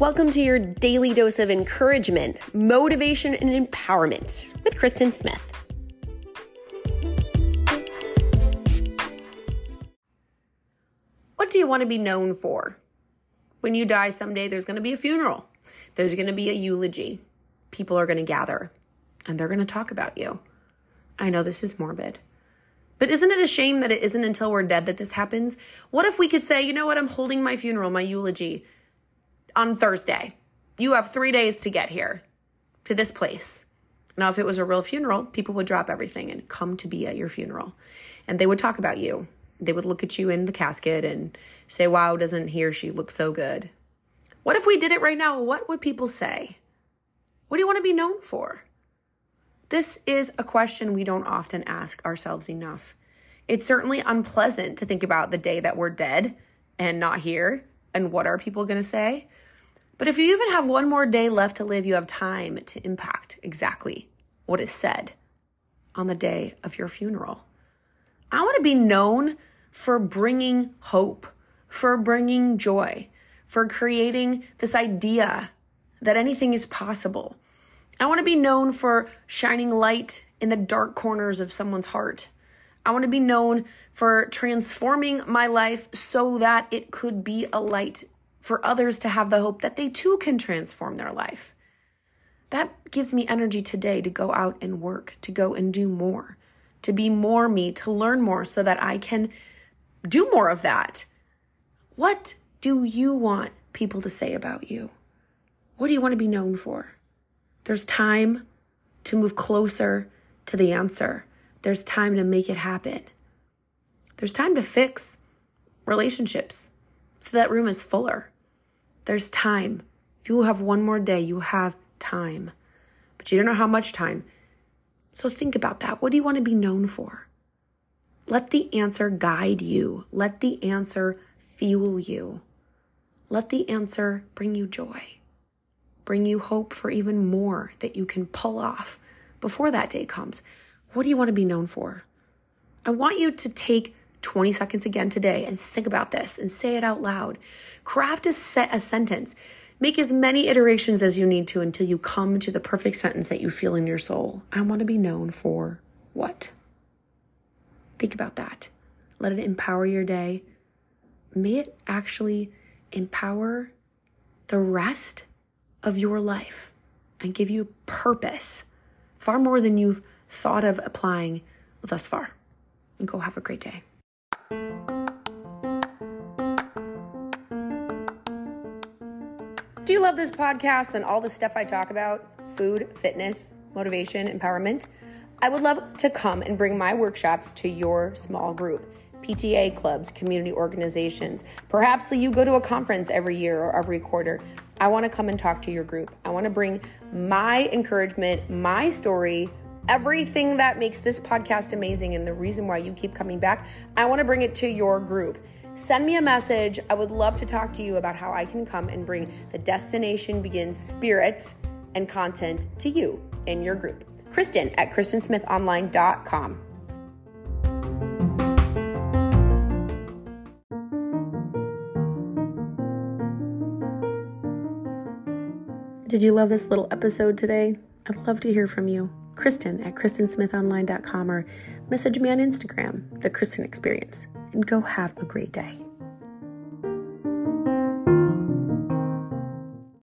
Welcome to your daily dose of encouragement, motivation, and empowerment with Kristen Smith. What do you want to be known for? When you die someday, there's going to be a funeral, there's going to be a eulogy. People are going to gather and they're going to talk about you. I know this is morbid. But isn't it a shame that it isn't until we're dead that this happens? What if we could say, you know what, I'm holding my funeral, my eulogy on Thursday. You have three days to get here to this place. Now, if it was a real funeral, people would drop everything and come to be at your funeral. And they would talk about you. They would look at you in the casket and say, wow, doesn't he or she look so good? What if we did it right now? What would people say? What do you want to be known for? This is a question we don't often ask ourselves enough. It's certainly unpleasant to think about the day that we're dead and not here and what are people going to say. But if you even have one more day left to live, you have time to impact exactly what is said on the day of your funeral. I want to be known for bringing hope, for bringing joy, for creating this idea that anything is possible. I want to be known for shining light in the dark corners of someone's heart. I want to be known for transforming my life so that it could be a light for others to have the hope that they too can transform their life. That gives me energy today to go out and work, to go and do more, to be more me, to learn more so that I can do more of that. What do you want people to say about you? What do you want to be known for? There's time to move closer to the answer. There's time to make it happen. There's time to fix relationships so that room is fuller. There's time. If you have one more day, you have time, but you don't know how much time. So think about that. What do you want to be known for? Let the answer guide you. Let the answer fuel you. Let the answer bring you joy, bring you hope for even more that you can pull off before that day comes. What do you want to be known for? I want you to take 20 seconds again today and think about this and say it out loud. Craft a set a sentence. Make as many iterations as you need to until you come to the perfect sentence that you feel in your soul. I want to be known for what? Think about that. Let it empower your day. May it actually empower the rest of your life and give you purpose far more than you've thought of applying thus far. Go have a great day. Do you love this podcast and all the stuff I talk about food, fitness, motivation, empowerment? I would love to come and bring my workshops to your small group. PTA clubs, community organizations. Perhaps you go to a conference every year or every quarter. I want to come and talk to your group. I want to bring my encouragement, my story, everything that makes this podcast amazing and the reason why you keep coming back. I want to bring it to your group. Send me a message. I would love to talk to you about how I can come and bring the Destination Begins spirit and content to you in your group. Kristen at KristenSmithOnline.com. Did you love this little episode today? I'd love to hear from you. Kristen at KristenSmithOnline.com or message me on Instagram, The Kristen Experience and go have a great day.